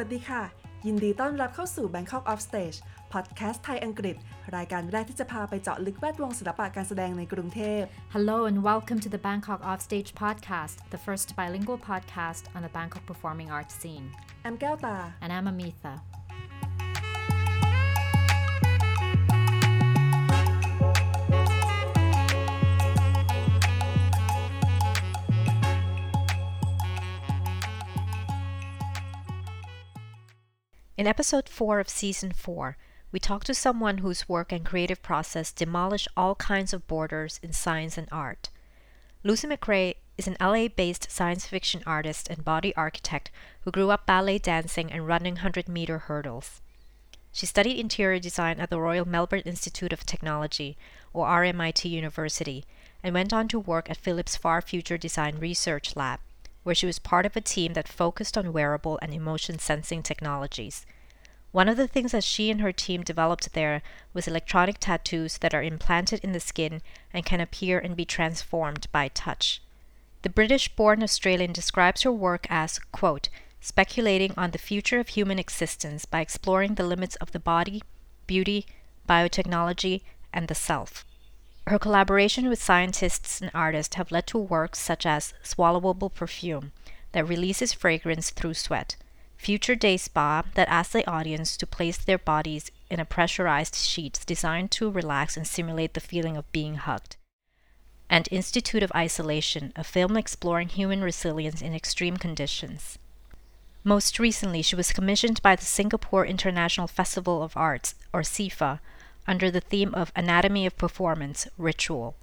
วัสดีค่ะ ยินดีต้อนรับเข้าสู่ Bangkok Off Stage พอดแคสต์ไทยอังกฤษ รายการแรกที่จะพาไปเจาะลึกแวดวงศิลปะการแสดงในกรุงเทพ Hello and welcome to the Bangkok Offstage podcast, the first bilingual podcast on the Bangkok performing arts scene. แอมแก้วตา And I'm Amitha. In episode 4 of season 4, we talk to someone whose work and creative process demolish all kinds of borders in science and art. Lucy McRae is an LA based science fiction artist and body architect who grew up ballet dancing and running 100 meter hurdles. She studied interior design at the Royal Melbourne Institute of Technology, or RMIT University, and went on to work at Philips Far Future Design Research Lab, where she was part of a team that focused on wearable and emotion sensing technologies. One of the things that she and her team developed there was electronic tattoos that are implanted in the skin and can appear and be transformed by touch. The British born Australian describes her work as, quote, speculating on the future of human existence by exploring the limits of the body, beauty, biotechnology, and the self. Her collaboration with scientists and artists have led to works such as Swallowable Perfume, that releases fragrance through sweat, Future Day Spa, that asks the audience to place their bodies in a pressurized sheet designed to relax and simulate the feeling of being hugged, and Institute of Isolation, a film exploring human resilience in extreme conditions. Most recently, she was commissioned by the Singapore International Festival of Arts, or SIFA, under the theme of Anatomy of Performance Ritual.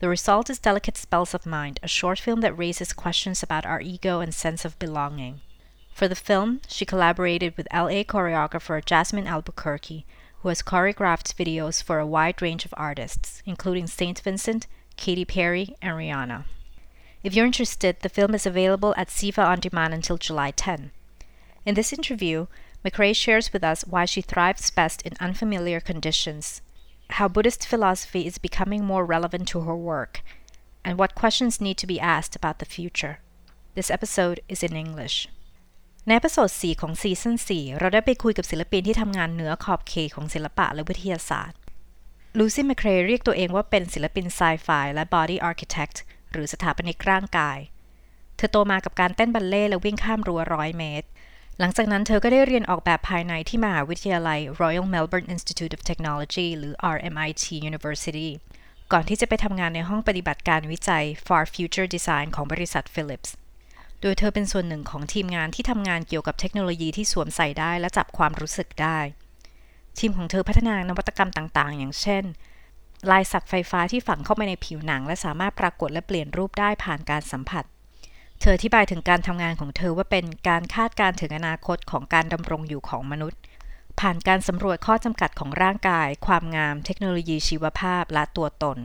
The result is Delicate Spells of Mind, a short film that raises questions about our ego and sense of belonging. For the film, she collaborated with LA choreographer Jasmine Albuquerque, who has choreographed videos for a wide range of artists, including St. Vincent, Katy Perry, and Rihanna. If you're interested, the film is available at SIFA On Demand until July 10. In this interview, McRae shares with us why she thrives best in unfamiliar conditions, how Buddhist philosophy is becoming more relevant to her work, and what questions need to be asked about the future. This episode is in English. ในเอพิโซด4ของซีซั่น4เราได้ไปคุยกับศิลปินที่ทำงานเหนือขอบเขตของศิลปะและวิทยาศาสตร์ลูซี่แมคเครเรียกตัวเองว่าเป็นศิลปินไซไฟและบอดี้อาร์เคเต็กหรือสถาปนิกร่างกาย เธอโตมากับการเต้นบัลเล่และวิ่งข้ามรั้วร้อยเมตร หลังจากนั้นเธอก็ได้เรียนออกแบบภายในที่มหาวิทยาลัย Royal Melbourne Institute of Technology หรือ RMIT University ก่อนที่จะไปทำงานในห้องปฏิบัติการวิจัย Far Future Design ของบริษัท Philips โดยเธอเป็นส่วนหนึ่งของทีมงานที่ทำงานเกี่ยวกับเทคโนโลยีที่สวมใส่ได้และจับความรู้สึกได้ ทีมของเธอพัฒนานวัตกรรมต่าง ๆ อย่างเช่น ลายสักไฟฟ้าที่ฝังเข้าไปในผิวหนัง และสามารถปรากฏและเปลี่ยนรูปได้ผ่านการสัมผัส เธออธิบายถึงการทำงานของเธอว่าเป็นการคาดการถึงอนาคตของการดำรงอยู่ของมนุษย์ ผ่านการสำรวจข้อจำกัดของร่างกาย ความงาม เทคโนโลยีชีวภาพ และตัวตน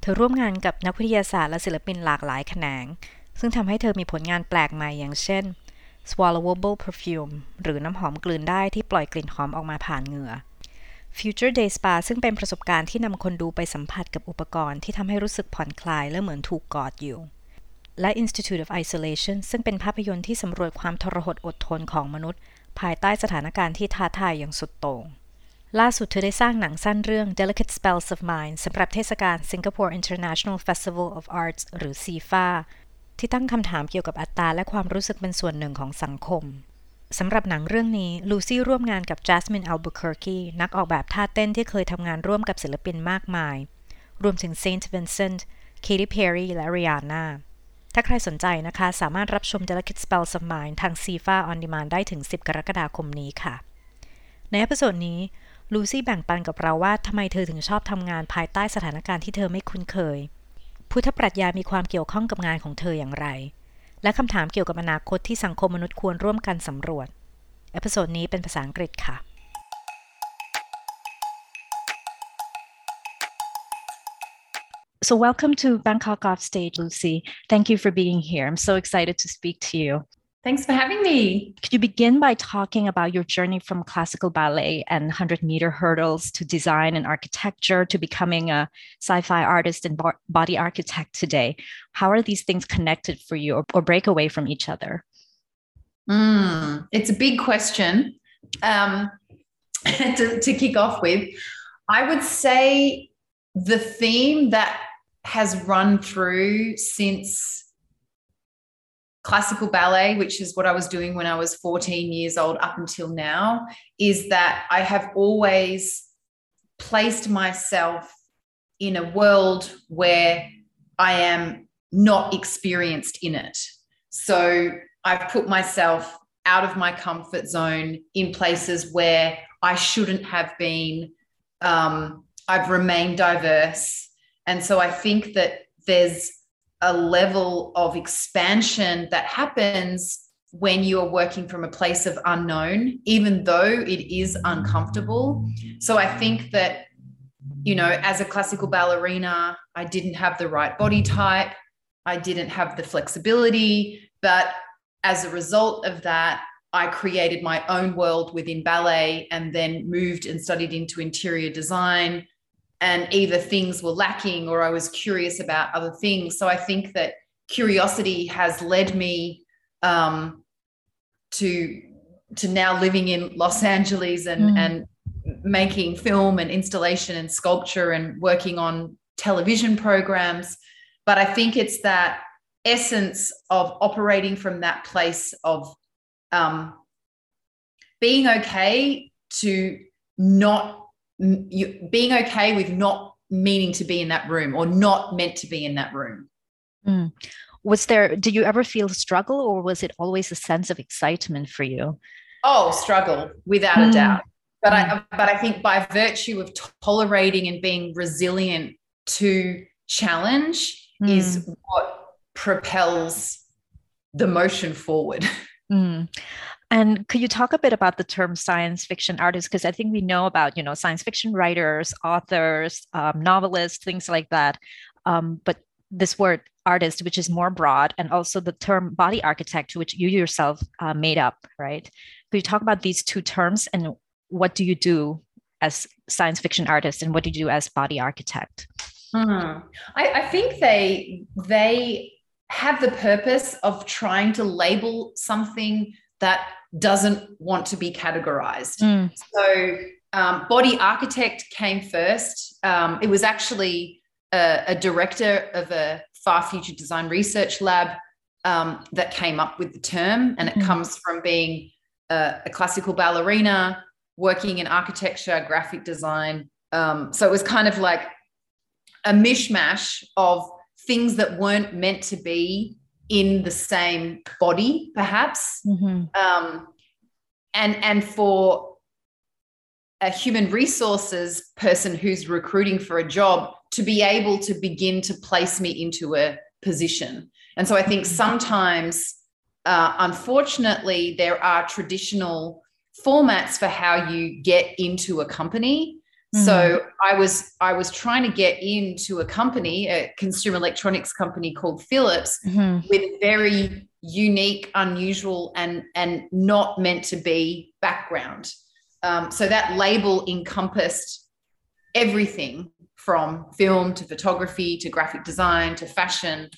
เธอร่วมงานกับนักวิทยาศาสตร์และศิลปินหลากหลายแขนง ซึ่งทำให้เธอมีผลงานแปลกใหม่อย่างเช่น swallowable perfume หรือน้ำหอมกลืนได้ที่ปล่อยกลิ่นหอมออกมาผ่านเหงื่อ Future Day Spa ซึ่งเป็นประสบการณ์ที่นำคนดูไปสัมผัสกับอุปกรณ์ที่ทำให้รู้สึกผ่อนคลายและเหมือนถูกกอดอยู่ และ Institute of Isolation ซึ่งเป็นภาพยนตร์ที่สำรวจความทรหดอดทนของมนุษย์ ภายใต้สถานการณ์ที่ท้าทายอย่างสุดโต่งล่าสุดเธอได้สร้างหนังสั้นเรื่อง Delicate Spells of Mind สำหรับเทศกาล Singapore International Festival of Arts หรือ SIFA ที่ตั้งคำถามเกี่ยวกับอัตตาและความรู้สึกเป็นส่วนหนึ่งของสังคมสำหรับหนังเรื่องนี้ลูซี่ร่วมงานกับ Jasmine Albuquerque นักออกแบบท่าเต้นที่เคยทำงานร่วมกับศิลปินมากมาย รวมถึง Saint Vincent, Katy Perry และ Rihanna ถ้าใครสนใจนะคะ สามารถรับชม Delicate Spells of Mind ทาง SIFA On Demand ได้ถึง 10 กรกฎาคมนี้ค่ะ ในอพิโซดนี้ลูซี่แบ่งปันกับเราว่าทำไมเธอถึงชอบทำงานภายใต้สถานการณ์ที่เธอไม่คุ้นเคย พุทธปรัชญามีความเกี่ยวข้องกับงานของเธออย่างไร และคำถามเกี่ยวกับอนาคตที่สังคมมนุษย์ควรร่วมกันสำรวจ เอพิโซดนี้เป็นภาษาอังกฤษค่ะ So welcome to Bangkok Offstage, Lucy. Thank you for being here. I'm so excited to speak to you. Thanks for having me. Could you begin by talking about your journey from classical ballet and 100 meter hurdles to design and architecture to becoming a sci fi artist and bo- body architect today? How are these things connected for you or, or break away from each other? Mm, it's a big question um, to, to kick off with. I would say the theme that has run through since classical ballet, which is what I was doing when I was 14 years old up until now, is that I have always placed myself in a world where I am not experienced in it. So I've put myself out of my comfort zone in places where I shouldn't have been. Um, I've remained diverse. And so I think that there's a level of expansion that happens when you are working from a place of unknown, even though it is uncomfortable. So I think that, you know, as a classical ballerina, I didn't have the right body type, I didn't have the flexibility. But as a result of that, I created my own world within ballet and then moved and studied into interior design and either things were lacking or I was curious about other things. So I think that curiosity has led me um, to to now living in Los Angeles and mm. and making film and installation and sculpture and working on television programs. But I think it's that essence of operating from that place of um, being okay to not you, being okay with not meaning to be in that room or not meant to be in that room. Mm. Was there, did you ever feel struggle or was it always a sense of excitement for you? Oh, struggle without mm. a doubt. But I, mm. but I think by virtue of tolerating and being resilient to challenge mm. is what propels the motion forward. Mm. And could you talk a bit about the term science fiction artist? Because I think we know about, you know, science fiction writers, authors, um, novelists, things like that. Um, but this word artist, which is more broad, and also the term body architect, which you yourself uh, made up, right? Could you talk about these two terms and what do you do as science fiction artist and what do you do as body architect? Hmm. I, I think they they have the purpose of trying to label something that doesn't want to be categorized. Mm. So, um, Body Architect came first. Um, it was actually a, a, director of a far future design research lab um, that came up with the term, and it mm. comes from being a, a, classical ballerina, working in architecture, graphic design. Um, so, it was kind of like a mishmash of things that weren't meant to be in the same body, perhaps. Mm-hmm. Um, and and for a human resources person who's recruiting for a job to be able to begin to place me into a position. And so I think mm-hmm. sometimes, uh, unfortunately, there are traditional formats for how you get into a company Mm-hmm. So I was I was trying to get into a company, a consumer electronics company called Philips, mm-hmm. with very unique, unusual, and and not meant to be background. Um, so that label encompassed everything from film to photography to graphic design to fashion,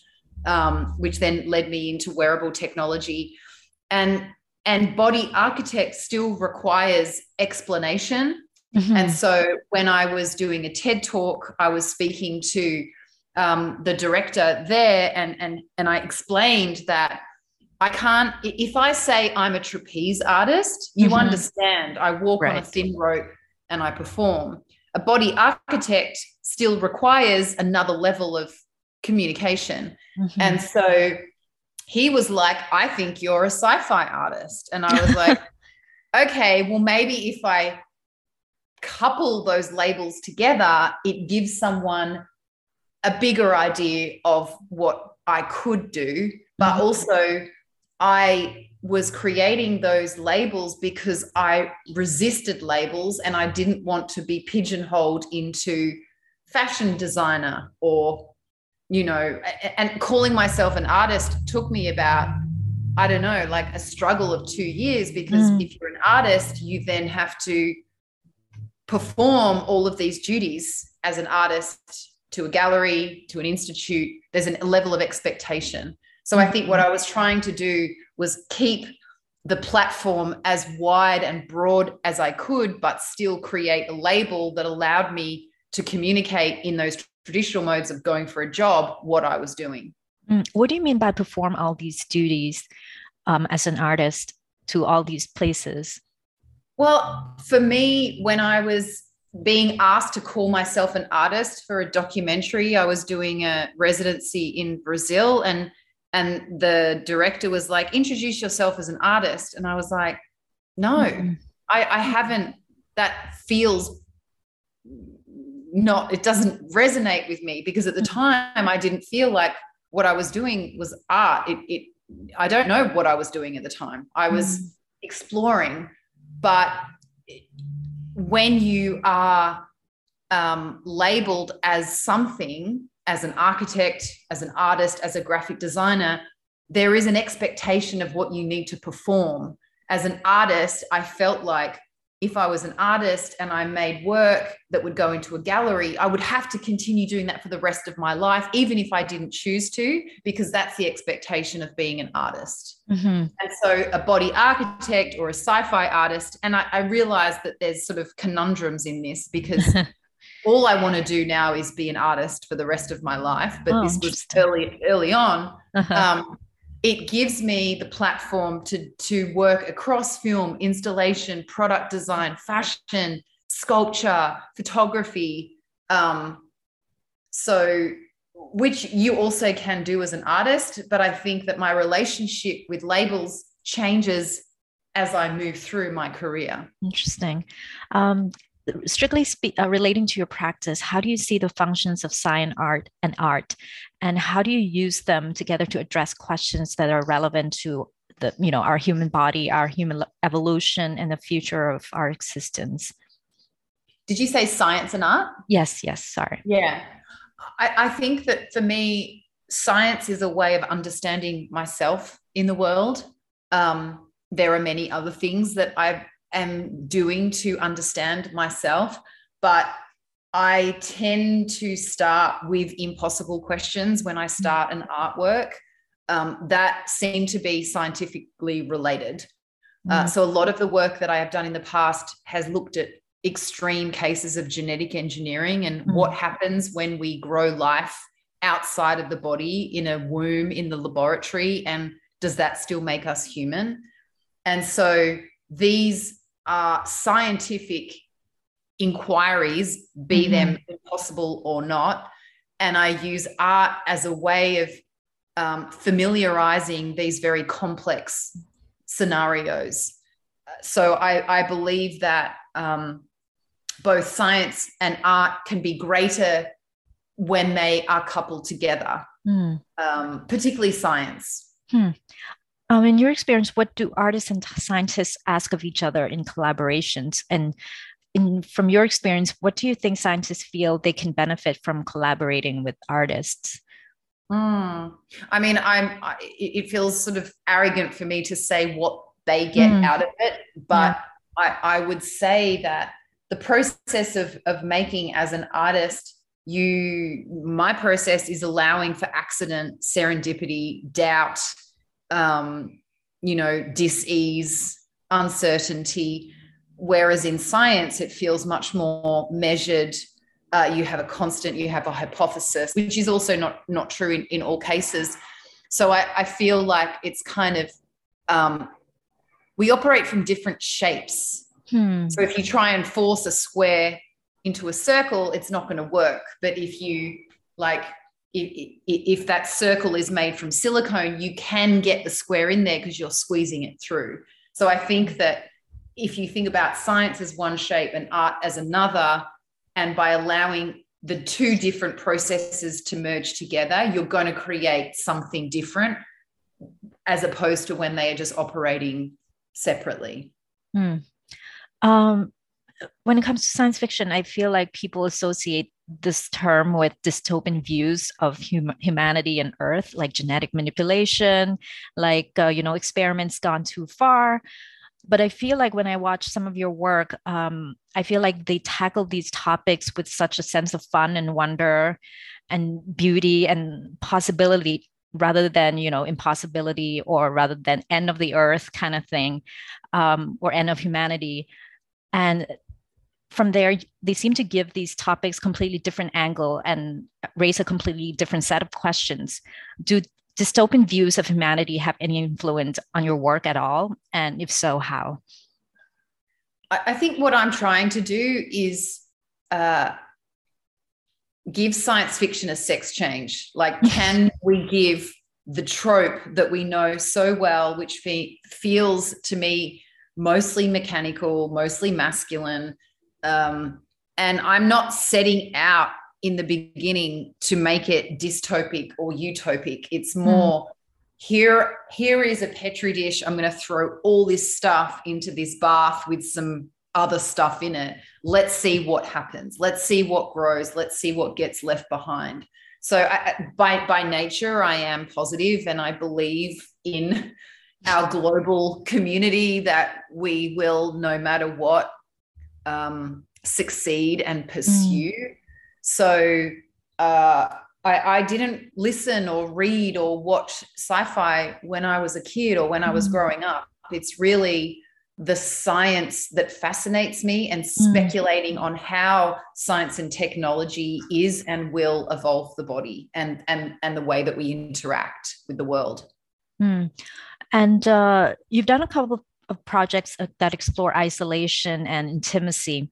um, which then led me into wearable technology, and and body architect still requires explanation Mm-hmm. And so when I was doing a TED talk, I was speaking to um, the director there, and and and I explained that I can't. If I say I'm a trapeze artist, you mm-hmm. understand. I walk right. on a thin rope and I perform. A body architect still requires another level of communication, mm-hmm. and so he was like, "I think you're a sci-fi artist," and I was like. okay, well, maybe if I couple those labels together, it gives someone a bigger idea of what I could do. But mm-hmm. also, I was creating those labels because I resisted labels and I didn't want to be pigeonholed into fashion designer or, you know, and calling myself an artist took me about, I don't know, like a struggle of two years because mm. if you're an artist, you then have to perform all of these duties as an artist to a gallery, to an institute, there's a level of expectation. So I think what I was trying to do was keep the platform as wide and broad as I could, but still create a label that allowed me to communicate in those traditional modes of going for a job what I was doing. Mm. What do you mean by perform all these duties um, as an artist to all these places? Well, for me, when I was being asked to call myself an artist for a documentary, I was doing a residency in Brazil and and the director was like, introduce yourself as an artist. And I was like, no, mm-hmm. I, I haven't, that feels not, it doesn't resonate with me because at the mm-hmm. time I didn't feel like what I was doing was art. It, it I don't know what I was doing at the time. I was mm. exploring, but when you are um, labeled as something, as an architect, as an artist, as a graphic designer, there is an expectation of what you need to perform. As an artist, I felt like if I was an artist and I made work that would go into a gallery, I would have to continue doing that for the rest of my life, even if I didn't choose to, because that's the expectation of being an artist. Mm-hmm. And so, a body architect or a sci fi artist, and I, I realized that there's sort of conundrums in this because. all I want to do now is be an artist for the rest of my life. But oh, this was early, early on. Uh-huh. Um, it gives me the platform to to work across film installation product design fashion sculpture photography um, so which you also can do as an artist but i think that my relationship with labels changes as i move through my career. Interesting. Um, strictly spe- uh, relating to your practice, how do you see the functions of science art and art, and how do you use them together to address questions that are relevant to the you know our human body, our human evolution, and the future of our existence? Did you say science and art? Yes, yes. Sorry. Yeah, I, I think that for me, science is a way of understanding myself in the world. Um, there are many other things that I've am doing to understand myself. But I tend to start with impossible questions when I start an artwork um, that seem to be scientifically related. Uh, mm. so, a lot of the work that I have done in the past has looked at extreme cases of genetic engineering and mm. what happens when we grow life outside of the body in a womb in the laboratory. And does that still make us human? And so, these are scientific inquiries, be mm-hmm. them impossible or not. And I use art as a way of um, familiarizing these very complex scenarios. So I, I believe that um, both science and art can be greater when they are coupled together, mm. um, particularly science. Hmm. Um, in your experience, what do artists and scientists ask of each other in collaborations? And in, from your experience, what do you think scientists feel they can benefit from collaborating with artists? Mm. I mean, I'm. It feels sort of arrogant for me to say what they get mm. out of it, but yeah. I, I would say that the process of of making as an artist you my process is allowing for accident serendipity doubt um, you know, dis-ease, uncertainty. Whereas in science, it feels much more measured. Uh, you have a constant, you have a hypothesis, which is also not not true in, in all cases. So I, I feel like it's kind of um, we operate from different shapes. Hmm. So if you try and force a square into a circle, it's not going to work. But if you like if, that circle is made from silicone, you can get the square in there because you're squeezing it through. So I think that if you think about science as one shape and art as another, and by allowing the two different processes to merge together, you're going to create something different as opposed to when they are just operating separately. Hmm. Um, when it comes to science fiction, I feel like people associate this term with dystopian views of hum- humanity and Earth, like genetic manipulation, like uh, you know experiments gone too far. But I feel like when I watch some of your work, um, I feel like they tackle these topics with such a sense of fun and wonder, and beauty and possibility rather than you know impossibility or rather than end of the earth kind of thing um, or end of humanity and from there they seem to give these topics completely different angle and raise a completely different set of questions. Do dystopian views of humanity have any influence on your work at all? And if so how? I think what i'm trying to do is uh, give science fiction a sex change. Like can we give the trope that we know so well which fe- feels to me mostly mechanical mostly masculine um, and I'm not setting out in the beginning to make it dystopic or utopic. It's hmm. more mm. here, here is a petri dish. I'm going to throw all this stuff into this bath with some other stuff in it. Let's see what happens. Let's see what grows. Let's see what gets left behind. So I, by by nature, I am positive, and I believe in our global community that we will, no matter what, um, succeed and pursue. Mm. So uh, I, I, didn't listen or read or watch sci-fi when I was a kid or when mm. I was mm. growing up. It's really the science that fascinates me and mm. speculating on how science and technology is and will evolve the body and and and the way that we interact with the world. Mm. And uh, you've done a couple of projects uh, that explore isolation and intimacy,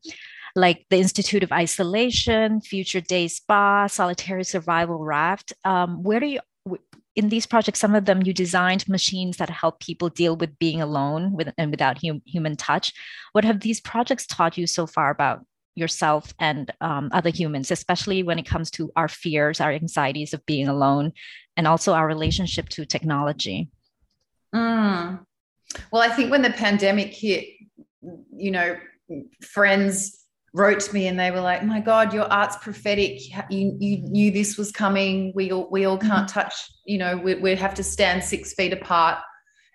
like the Institute of Isolation, Future Day Spa, Solitary Survival Raft. Um, where do you, in these projects, some of them you designed machines that help people deal with being alone with, and without hum, human touch. What have these projects taught you so far about yourself and um, other humans, especially when it comes to our fears, our anxieties of being alone, and also our relationship to technology? Mm. Well, I think when the pandemic hit, you know, friends wrote to me and they were like, "My God, your art's prophetic. You you knew this was coming. We all we all can't mm-hmm. touch. You know, we we have to stand six feet apart."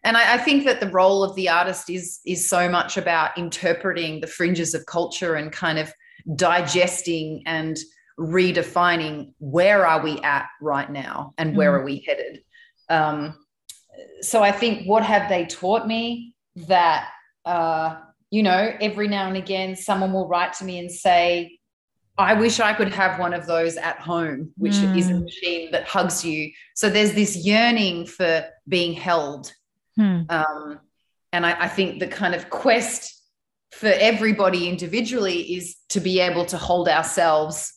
And I, I, think that the role of the artist is is so much about interpreting the fringes of culture and kind of digesting and redefining where are we at right now and where mm. are we headed. Um, so I think what have they taught me that uh, you know every now and again someone will write to me and say I wish I could have one of those at home, which mm. is a hmm. machine that hugs you. So there's this yearning for being held. Mm. Um, and I, I, think the kind of quest for everybody individually is to be able to hold ourselves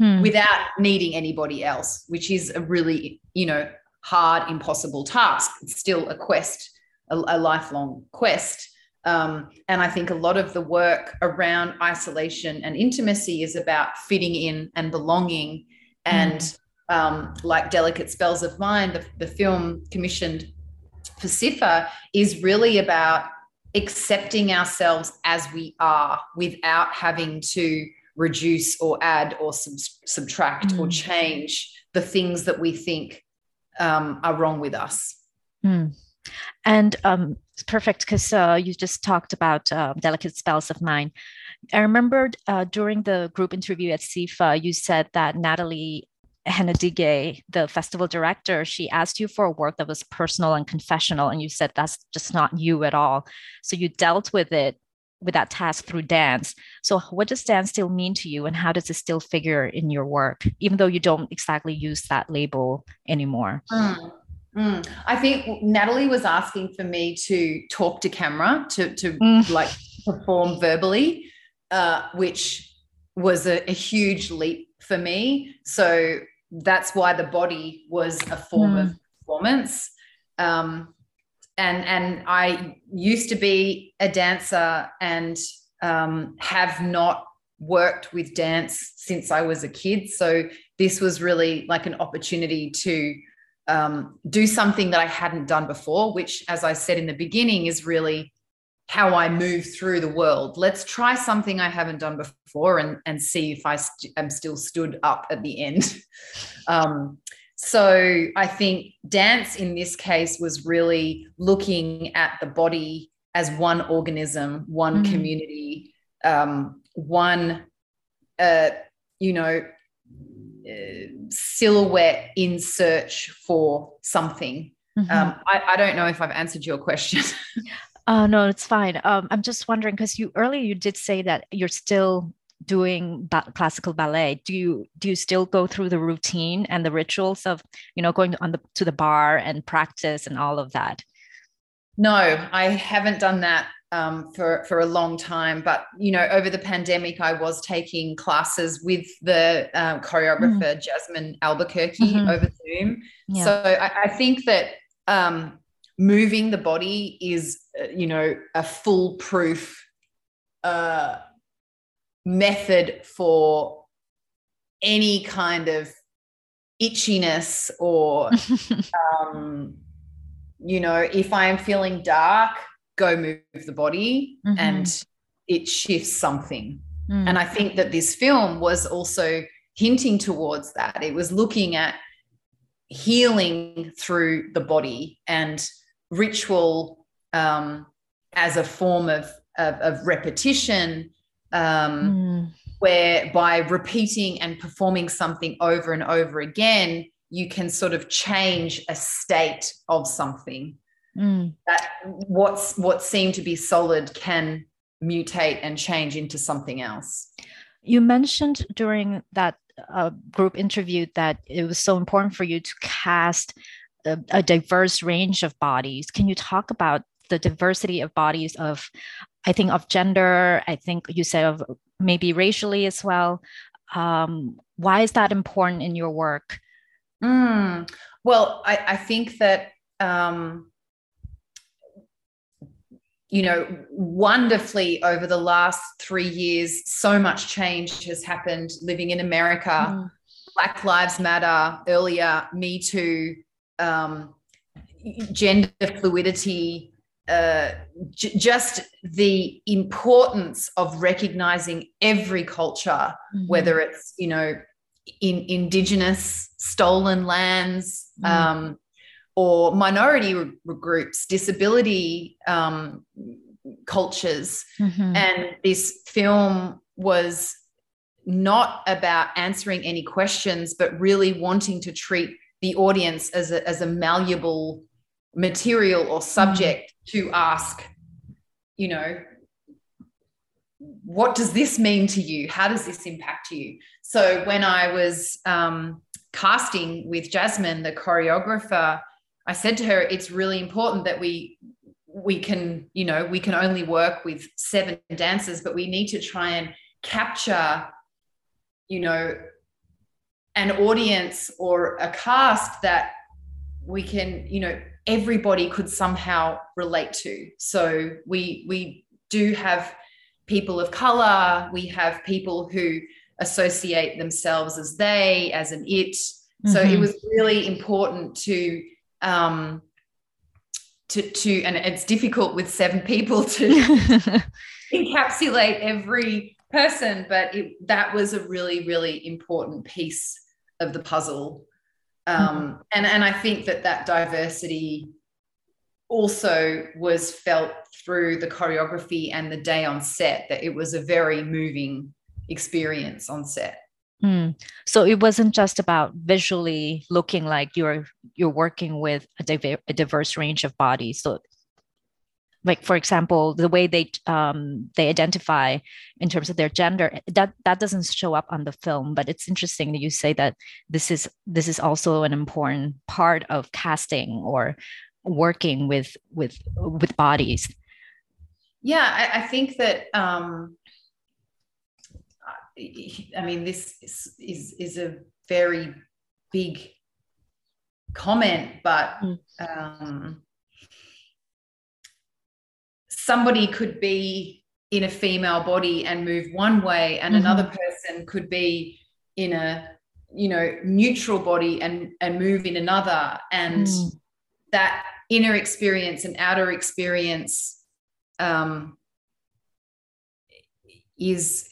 mm. without needing anybody else, which is a really, you know, hard, impossible task. It's still a quest, a, a lifelong quest. Um, and I think a lot of the work around isolation and intimacy is about fitting in and belonging. And mm. um, like Delicate Spells of Mind, the, the film commissioned for SIFA is really about accepting ourselves as we are without having to reduce or add or sub- subtract mm. or change the things that we think um, are wrong with us. Mm. And um, perfect because uh, you just talked about uh, Delicate Spells of Mind. I remembered uh, during the group interview at SIFA, you said that Natalie Hennedige, the festival director, she asked you for a work that was personal and confessional, and you said that's just not you at all. So you dealt with it with that task through dance. So what does dance still mean to you, and how does it still figure in your work, even though you don't exactly use that label anymore? Mm. Mm. I think Natalie was asking for me to talk to camera to to mm. like perform verbally, uh, which was a, a, huge leap for me. So that's why the body was a form mm. of performance. Um, and and I used to be a dancer and um, have not worked with dance since I was a kid. So this was really like an opportunity to um, do something that I hadn't done before, which, as I said in the beginning, is really how I move through the world. Let's try something I haven't done before and, and see if I st- am still stood up at the end. um, so I think dance in this case was really looking at the body as one organism, one mm. community, um, one, uh, you know, uh, silhouette in search for something. Mhm. Um, I, I don't know if I've answered your question. Uh, no, it's fine. Um, I'm just wondering because you earlier you did say that you're still doing ba- classical ballet. Do you do you still go through the routine and the rituals of you know going on the to the bar and practice and all of that? no, I haven't done that um, for for a long time. But you know, over the pandemic, I was taking classes with the um, choreographer Jasmine Albuquerque Mhm. over Zoom. Yeah. So I, I think that um, moving the body is, uh, you know, a foolproof uh, method for any kind of itchiness or, um, you know, if I am feeling dark, go move the body Mhm. and it shifts something. Mm. And I think that this film was also hinting towards that. It was looking at healing through the body and ritual um, as a form of, of, of repetition, um, Mm. where by repeating and performing something over and over again, you can sort of change a state of something Mm. that what's what seemed to be solid can mutate and change into something else. You mentioned during that uh, group interview that it was so important for you to cast a, a diverse range of bodies. Can you talk about the diversity of bodies of, I think, of gender? I think you said of maybe racially as well. Um, why is that important in your work? Mm. Well, I, I think that um, you know, wonderfully over the last three years, so much change has happened living in America. Mm. Black Lives Matter, earlier, Me Too, um, gender fluidity, uh, j- just the importance of recognizing every culture, Mhm. whether it's, you know, in indigenous stolen lands Mm. um, or minority r- groups, disability um, cultures. Mhm. And this film was not about answering any questions, but really wanting to treat the audience as a, as a malleable material or subject to ask, you know, what does this mean to you? How does this impact you? So when I was um, casting with Jasmine, the choreographer, I said to her, it's really important that we we can, you know, we can only work with seven dancers, but we need to try and capture, you know, an audience or a cast that we can, you know, everybody could somehow relate to. So we we do have people of color, we have people who associate themselves as they, as an it. So it Mhm. was really important to um to to and it's difficult with seven people to encapsulate every person, but it, that was a really, really important piece of the puzzle. Um, and, and I think that that diversity also was felt through the choreography and the day on set, that it was a very moving experience on set. Mm. So it wasn't just about visually looking like you're you're working with a, diver- a diverse range of bodies. So, like for example, the way they um, they identify in terms of their gender that that doesn't show up on the film. But it's interesting that you say that this is this is also an important part of casting or working with with with bodies. Yeah, I, I think that. Um, I mean, this is, is is a very big comment, but Mm. um, somebody could be in a female body and move one way, and Mhm. another person could be in a you know neutral body and and move in another, and Mm. that inner experience and outer experience um, is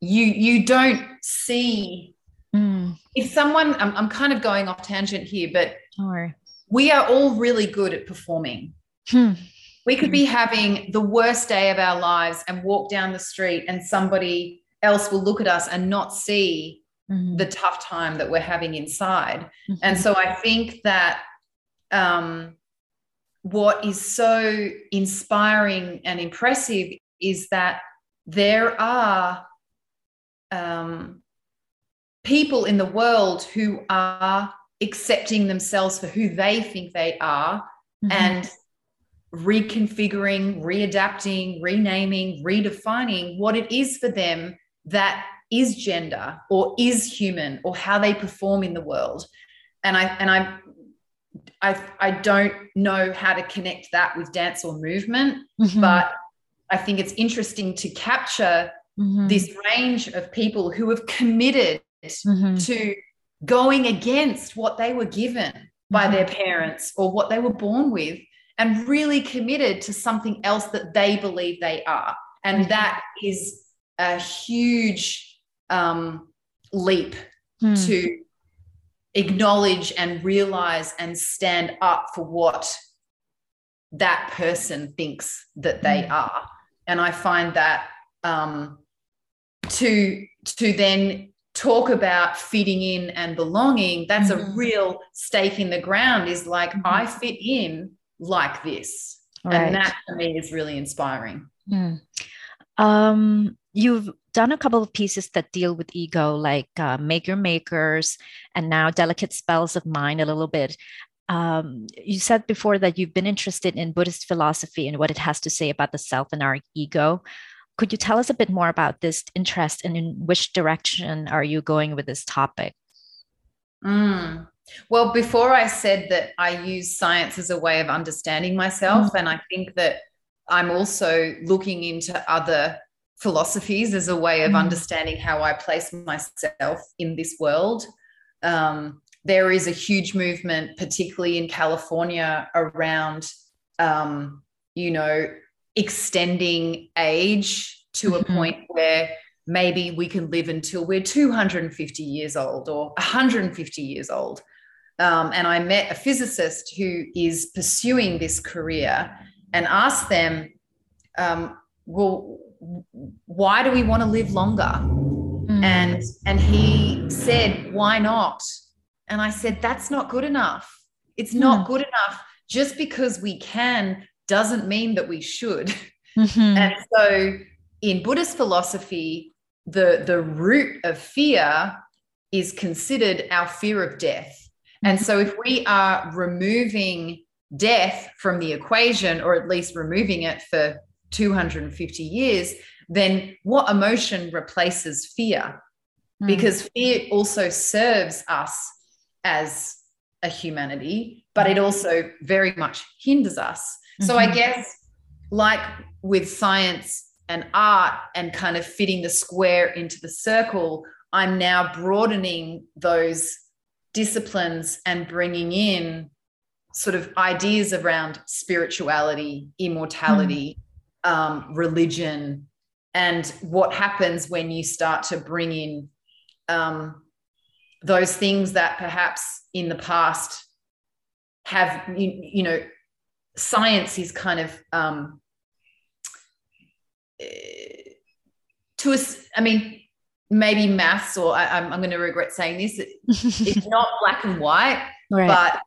you you don't see Mm. if someone I'm, I'm kind of going off tangent here but we are all really good at performing Hmm. We could be having the worst day of our lives and walk down the street and somebody else will look at us and not see mm-hmm. the tough time that we're having inside. Mm-hmm. And so I think that um, what is so inspiring and impressive is that there are um, people in the world who are accepting themselves for who they think they are mm-hmm. and reconfiguring, readapting, renaming, redefining what it is for them that is gender or is human or how they perform in the world. And I and I I I don't know how to connect that with dance or movement, mm-hmm. but I think it's interesting to capture mm-hmm. this range of people who have committed mm-hmm. to going against what they were given by their mm-hmm. parents or what they were born with and really committed to something else that they believe they are. And mm-hmm. that is a huge um, leap hmm. to acknowledge and realize and stand up for what that person thinks that they hmm. are. And I find that um, to to then talk about fitting in and belonging, that's mm-hmm. a real stake in the ground. Is like mm-hmm. I fit in like this. Right. And that for me is really inspiring. Mm. Um, you've done a couple of pieces that deal with ego, like uh, Make Your Makers and now Delicate Spells of Mind a little bit. Um, you said before that you've been interested in Buddhist philosophy and what it has to say about the self and our ego. Could you tell us a bit more about this interest and in which direction are you going with this topic? Mm. Well, before I said that I use science as a way of understanding myself, mm-hmm. and I think that I'm also looking into other philosophies as a way of mm-hmm. understanding how I place myself in this world. Um, there is a huge movement, particularly in California, around, um, you know, extending age to mm-hmm. a point where maybe we can live until we're 250 years old or 150 years old. Um, and I met a physicist who is pursuing this career and asked them, um, well, why do we want to live longer? Mm. And and he said, why not? And I said, that's not good enough. It's not mm. good enough. Just because we can doesn't mean that we should. Mm-hmm. And so in Buddhist philosophy, the, the root of fear is considered our fear of death. And so, if we are removing death from the equation, or at least removing it for 250 years, then what emotion replaces fear? Mm. Because fear also serves us as a humanity, but it also very much hinders us. Mm-hmm. So, I mm-hmm. guess, like with science and art and kind of fitting the square into the circle, I'm now broadening those disciplines and bringing in sort of ideas around spirituality, immortality, mm. um, religion, and what happens when you start to bring in um, those things that perhaps in the past have, you, you know, science is kind of um, eh, to us, I mean, maybe maths or I, am going to regret saying this it's not black and white right. but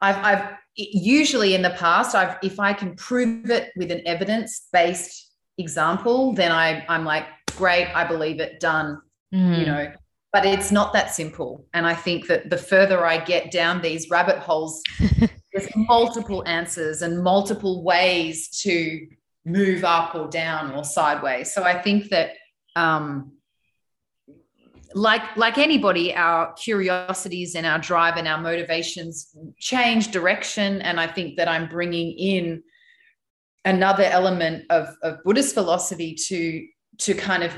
I've, I've usually in the past I've if I can prove it with an evidence based example then I I'm like great I believe it done mm. you know but it's not that simple and I think that the further I get down these rabbit holes there's multiple answers and multiple ways to move up or down or sideways so I think that um, like like anybody our curiosities and our drive and our motivations change direction and i think that i'm bringing in another element of, of buddhist philosophy to to kind of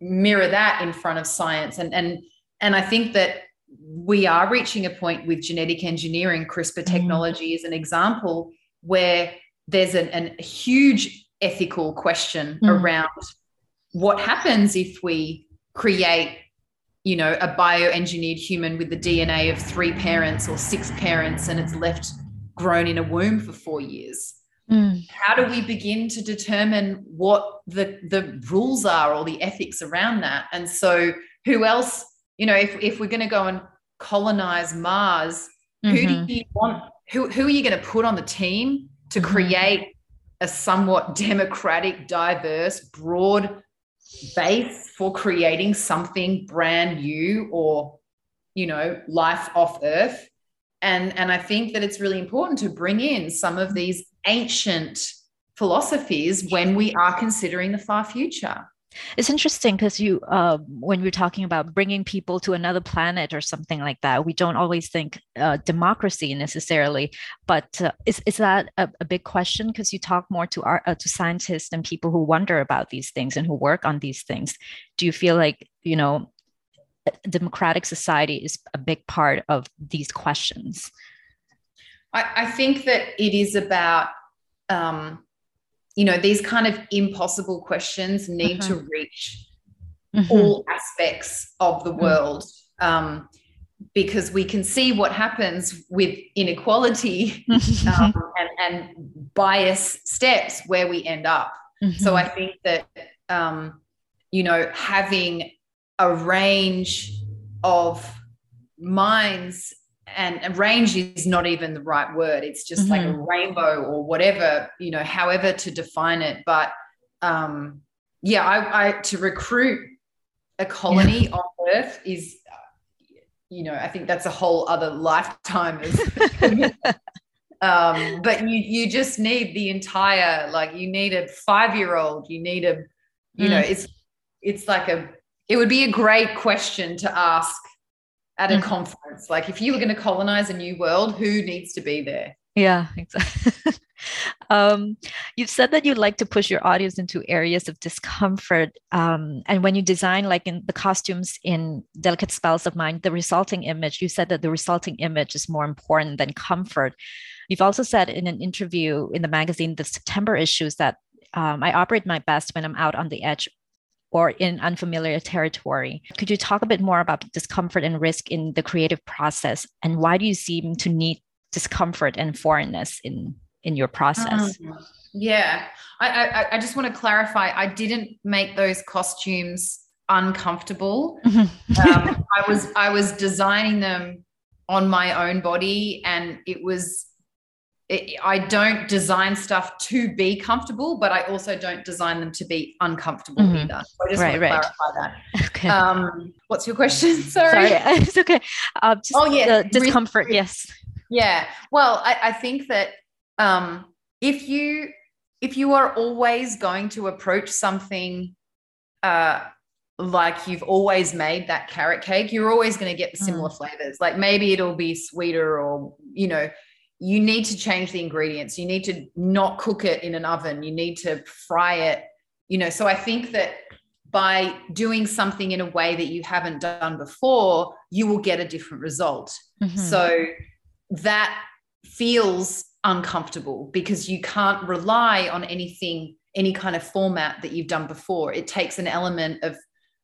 mirror that in front of science and and and i think that we are reaching a point with genetic engineering crispr mm-hmm. technology mm. as an example where there's an, an, a huge ethical question mm. around what happens if we create you know, a bioengineered human with the DNA of three parents or six parents and it's left grown in a womb for four years. Mm. How do we begin to determine what the, the rules are or the ethics around that? And so, who else you know, if, if we're going to go and colonize Mars, Mhm. who do you want? Who, who are you going to put on the team to Mhm. create a somewhat democratic, diverse, broad base for creating something brand new or, you know, life off Earth? And, and I think that it's really important to bring in some of these ancient philosophies when we are considering the far future. It's interesting because you, uh, when we're talking about bringing people to another planet or something like that, we don't always think uh, democracy necessarily. But uh, is is that a, a big question? Because you talk more to our, uh, to scientists and people who wonder about these things and who work on these things. Do you feel like you know, democratic society is a big part of these questions? I, I think that it is about, um, you know, these kind of impossible questions need to reach Mhm. all aspects of the Mm. world um, because we can see what happens with inequality um, and, and bias steps where we end up. So I think that um, you know having a range of minds and a range is not even the right word. It's just like a rainbow or whatever you know, however to define it. But um, yeah, I, I to recruit a colony on Earth is. You know, I think that's a whole other lifetime um but you you just need the entire like you need a five year old you need a you know Mm. it's it's like a it would be a great question to ask at a Mhm. conference like if you were going to colonize a new world who needs to be there Yeah, exactly. um, you've said that you like to push your audience into areas of discomfort. Um, and when you design, like in the costumes in Delicate Spells of Mind, the resulting image, you said that the resulting image is more important than comfort. You've also said in an interview in the magazine, the September issues, that um, I operate my best when I'm out on the edge or in unfamiliar territory. Could you talk a bit more about discomfort and risk in the creative process? And why do you seem to need discomfort and foreignness in in your process Mm. yeah I, I i just want to clarify i didn't make those costumes uncomfortable um, I was I was designing them on my own body, and it was. It, I don't design stuff to be comfortable, but I also don't design them to be uncomfortable Mhm. either. So I just Right, want to right. clarify okay that. Um, what's your question? Sorry. sorry it's okay uh, just Oh, yeah, discomfort risk. yes Yeah. Well, I, I think that um, if you if you are always going to approach something uh, like you've always made that carrot cake, you're always going to get the similar flavors. Like maybe it'll be sweeter, or you know, you need to change the ingredients. You need to not cook it in an oven. You need to fry it. You know, so I think that by doing something in a way that you haven't done before, you will get a different result. Mhm. So that feels uncomfortable because you can't rely on anything, any kind of format that you've done before. It takes an element of,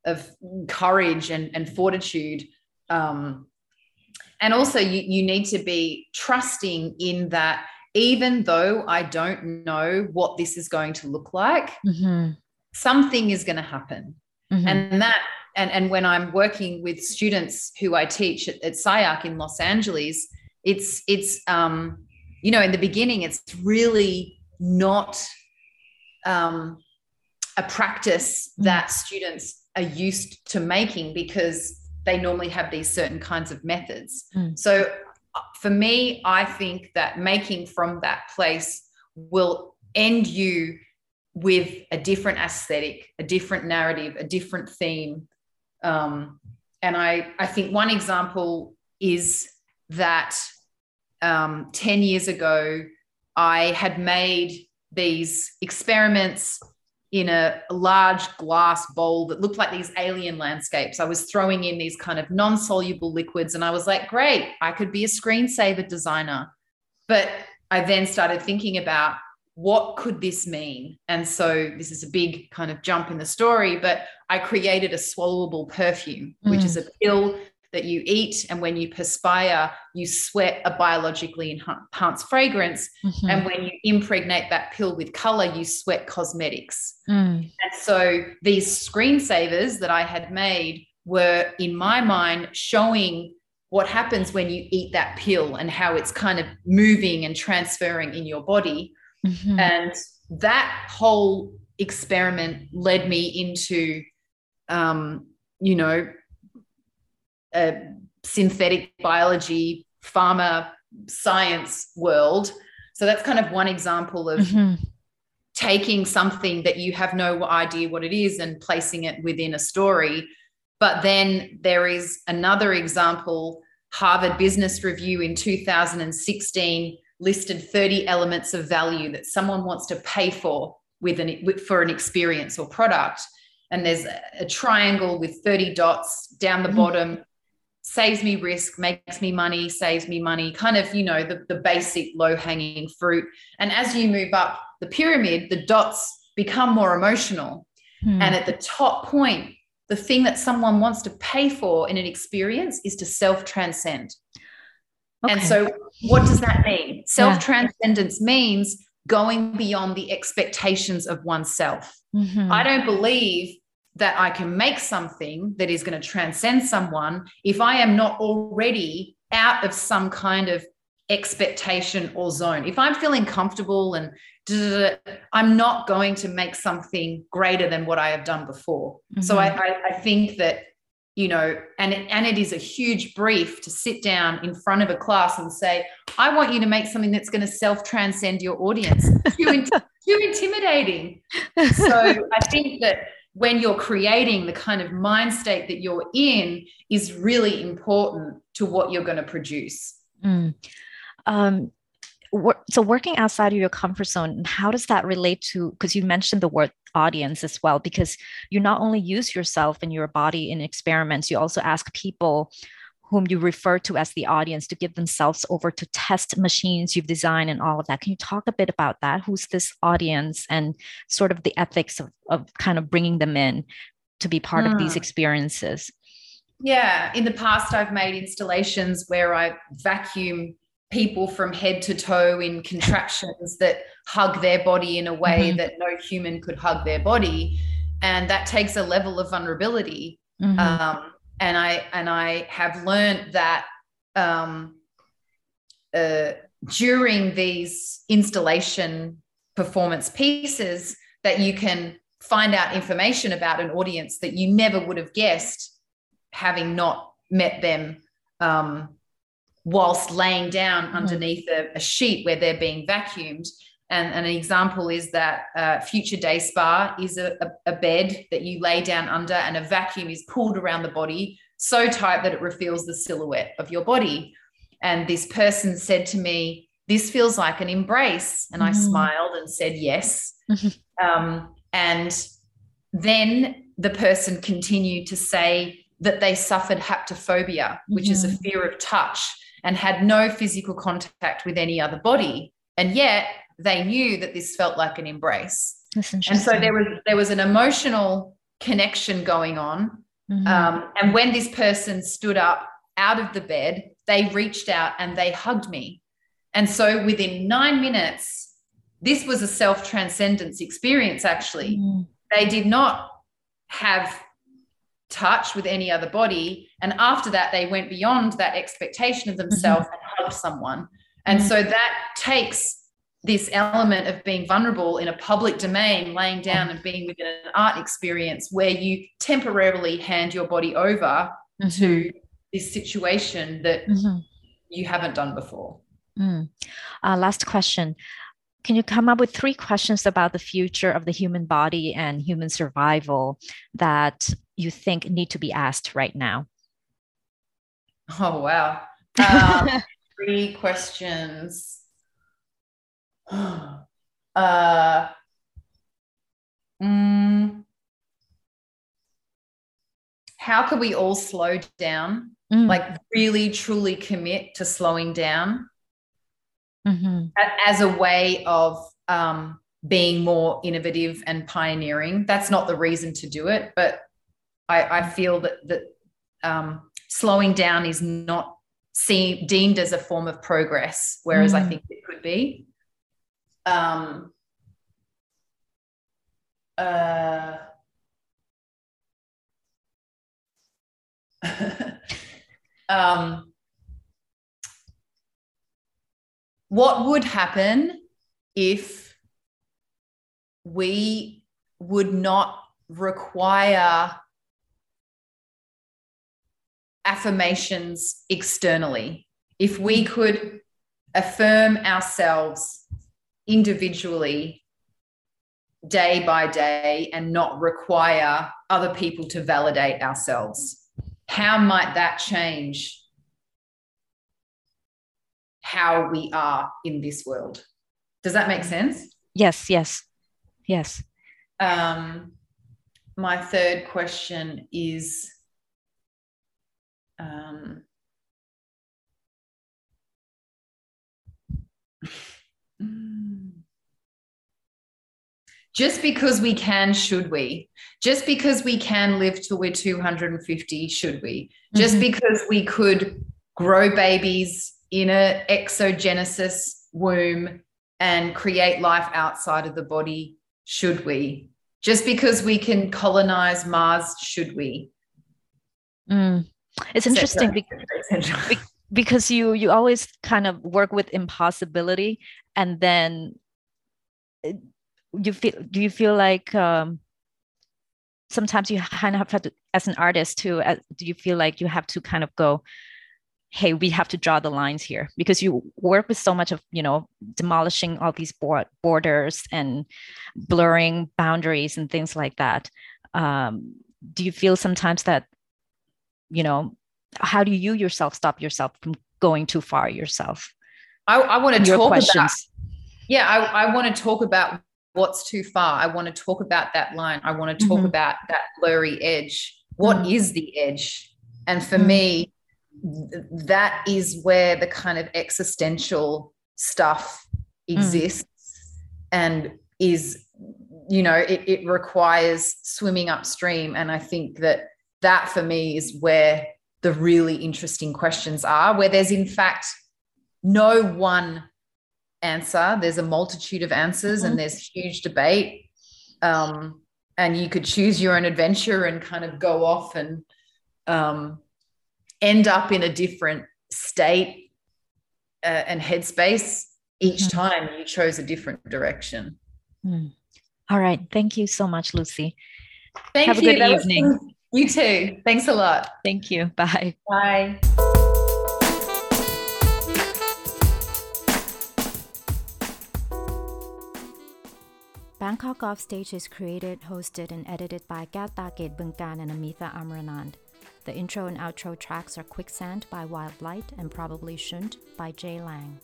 of courage and, and fortitude. Um, and also, you, you need to be trusting in that, even though I don't know what this is going to look like, Mhm. something is going to happen Mhm. and that and and when i'm working with students who i teach at, at in los angeles it's it's um you know in the beginning it's really not um a practice Mm. that students are used to making because they normally have these certain kinds of methods Mm. so uh, for me i think that making from that place will end you with a different aesthetic, a different narrative, a different theme. Um, and I, I think one example is that um, 10 years ago, I had made these experiments in a large glass bowl that looked like these alien landscapes. I was throwing in these kind of non soluble liquids, and I was like, great, I could be a screensaver designer. But I then started thinking about what could this mean? And so this is a big kind of jump in the story, but I created a swallowable perfume, which Mm. is a pill that you eat. And when you perspire, you sweat a biologically enhan- enhanced fragrance. Mhm. And when you impregnate that pill with color, you sweat cosmetics. Mm. And so these screensavers that I had made were, in my mind, showing what happens when you eat that pill and how it's kind of moving and transferring in your body. Mm-hmm. And that whole experiment led me into, um, you know, a synthetic biology, pharma science world. So that's kind of one example of mm-hmm. taking something that you have no idea what it is and placing it within a story but then there is another example Harvard Business Review in 2016 listed 30 elements of value that someone wants to pay for with an for an experience or product and there's a, a triangle with 30 dots down the mm-hmm. bottom saves me risk makes me money saves me money kind of you know the, the basic low hanging fruit and as you move up the pyramid the dots become more emotional mm. and at the top point the thing that someone wants to pay for in an experience is to self transcend. Okay. And so, what does that mean? Self transcendence yeah. means going beyond the expectations of oneself. Mm-hmm. I don't believe that I can make something that is going to transcend someone if I am not already out of some kind of expectation or zone. If I'm feeling comfortable and I'm not going to make something greater than what I have done before. Mm-hmm. So I, I, I, think that, you know, and and it is a huge brief to sit down in front of a class and say, I want you to make something that's going to self transcend your audience. too, in, too intimidating. So I think that when you're creating the kind of mind state that you're in is really important to what you're going to produce. Mm. Um, so working outside of your comfort zone how does that relate to because you mentioned the word audience as well because you not only use yourself and your body in experiments you also ask people whom you refer to as the audience to give themselves over to test machines you've designed and all of that can you talk a bit about that who's this audience and sort of the ethics of, of kind of bringing them in to be part of these hmm. experiences yeah in the past i've made installations where i vacuum people from head to toe in contraptions that hug their body in a way mm-hmm. that no human could hug their body and that takes a level of vulnerability mm-hmm. um, and i and i have learned that um, uh, during these installation performance pieces that you can find out information about an audience that you never would have guessed having not met them um, whilst laying down mm-hmm. underneath a, a, sheet where they're being vacuumed. And, an example is that uh, Future Day Spa is a, a, a, bed that you lay down under, and a vacuum is pulled around the body so tight that it reveals the silhouette of your body. And this person said to me, This feels like an embrace. And mm. I smiled and said, Yes. Um, and then the person continued to say that they suffered haptophobia, which mm-hmm. is a mm-hmm. fear of touch and had no physical contact with any other body. And yet they knew that this felt like an embrace. And so there was there was an emotional connection going on. Mm-hmm. Um, and when this person stood up out of the bed, they reached out and they hugged me. And so within nine minutes, this was a self transcendence experience, actually. Mm-hmm. They did not have touch with any other body. And after that, they went beyond that expectation of themselves mm-hmm. and hugged someone. And mm-hmm. so that takes this element of being vulnerable in a public domain, laying down and being within an art experience where you temporarily hand your body over mm-hmm. to this situation that mm-hmm. you haven't done before. Mm. Uh, last question. Can you come up with three questions about the future of the human body and human survival that you think need to be asked right now? Oh, wow. Um, three questions. uh, mm, how could we all slow down? Mm. Like, really, truly commit to slowing down? mm-hmm. as a way of um, being more innovative and pioneering. That's not the reason to do it, but I, I feel that that um, slowing down is not seen deemed as a form of progress, whereas mm. I think it could be. Um, uh, um, what would happen if we would not require affirmations externally? If we could affirm ourselves individually day by day and not require other people to validate ourselves. How might that change how we are in this world? Does that make sense? Yes, yes, yes. Um, my third question is um, just because we can, should we? Just because we can live till we're 250, should we? Just mm-hmm. because we could grow babies in an ectogenesis womb and create life outside of the body, should we? Just because we can colonize Mars, should we? Mm. It's interesting because, because you you always kind of work with impossibility and then you feel do you feel like um, sometimes you kind of have to as an artist too uh, do you feel like you have to kind of go hey we have to draw the lines here because you work with so much of you know demolishing all these borders and blurring boundaries and things like that um, do you feel sometimes that you know how do you yourself stop yourself from going too far yourself i, I want to talk questions. about yeah I, I want to talk about what's too far i want to talk about that line i want to talk mm-hmm. about that blurry edge What mm-hmm. is the edge and for mm-hmm. me that is where the kind of existential stuff mm. exists and is you know it, it requires swimming upstream and i think that that for me is where the really interesting questions are where there's in fact no one answer. There's a multitude of answers mm-hmm. and there's huge debate. Um, and you could choose your own adventure and kind of go off and um, end up in a different state uh, and headspace each mm-hmm. time you chose a different direction. Mm. All right. Thank you so much, Lucy. Thank Have you. a good that evening. You too. Thanks a lot. Thank you. Bye. Bye. Bangkok Offstage is created, hosted, and edited by Kaewta Ketbungkan and Amitha Amranand. The intro and outro tracks are Quicksand by Wild Light and Probably Shouldn't by Jay Lang.